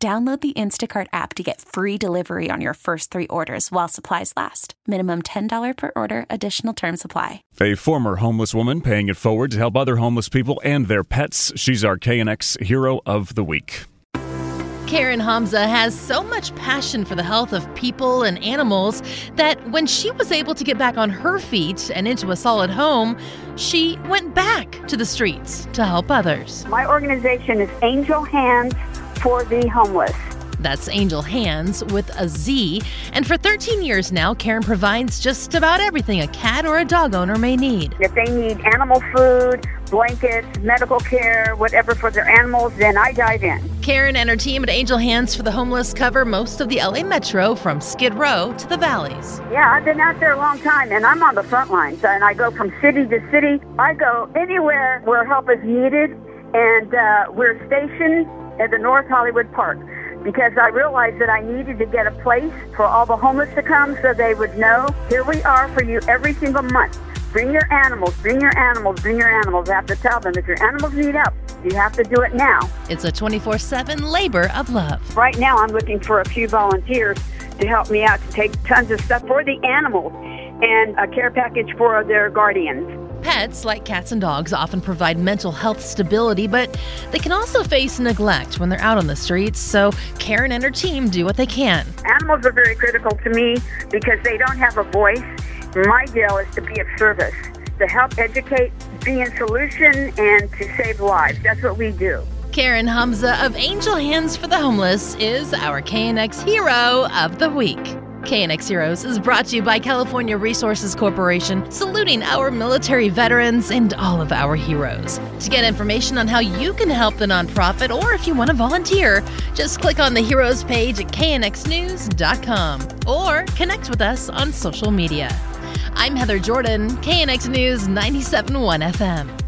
Download the Instacart app to get free delivery on your first three orders while supplies last. Minimum $10 per order, additional term supply. A former homeless woman paying it forward to help other homeless people and their pets. She's our KNX Hero of the Week. Karen Hamza has so much passion for the health of people and animals that when she was able to get back on her feet and into a solid home, she went back to the streets to help others. My organization is Angel Hands for the homeless. That's Angel Hands with a Z. And for 13 years now, Karen provides just about everything a cat or a dog owner may need. If they need animal food, blankets, medical care, whatever for their animals, then I dive in. Karen and her team at Angel Hands for the Homeless cover most of the LA Metro from Skid Row to the valleys. Yeah, I've been out there a long time and I'm on the front lines and I go from city to city. I go anywhere where help is needed and uh, we're stationed at the North Hollywood Park because I realized that I needed to get a place for all the homeless to come so they would know here we are for you every single month. Bring your animals, bring your animals, bring your animals. I have to tell them if your animals need help, you have to do it now. It's a 24 7 labor of love. Right now, I'm looking for a few volunteers to help me out to take tons of stuff for the animals and a care package for their guardians. Pets, like cats and dogs, often provide mental health stability, but they can also face neglect when they're out on the streets. So Karen and her team do what they can. Animals are very critical to me because they don't have a voice. My deal is to be of service, to help educate, be in solution, and to save lives. That's what we do. Karen Hamza of Angel Hands for the Homeless is our KNX Hero of the Week. KNX Heroes is brought to you by California Resources Corporation, saluting our military veterans and all of our heroes. To get information on how you can help the nonprofit or if you want to volunteer, just click on the Heroes page at knxnews.com or connect with us on social media. I'm Heather Jordan, KNX News 97.1 FM.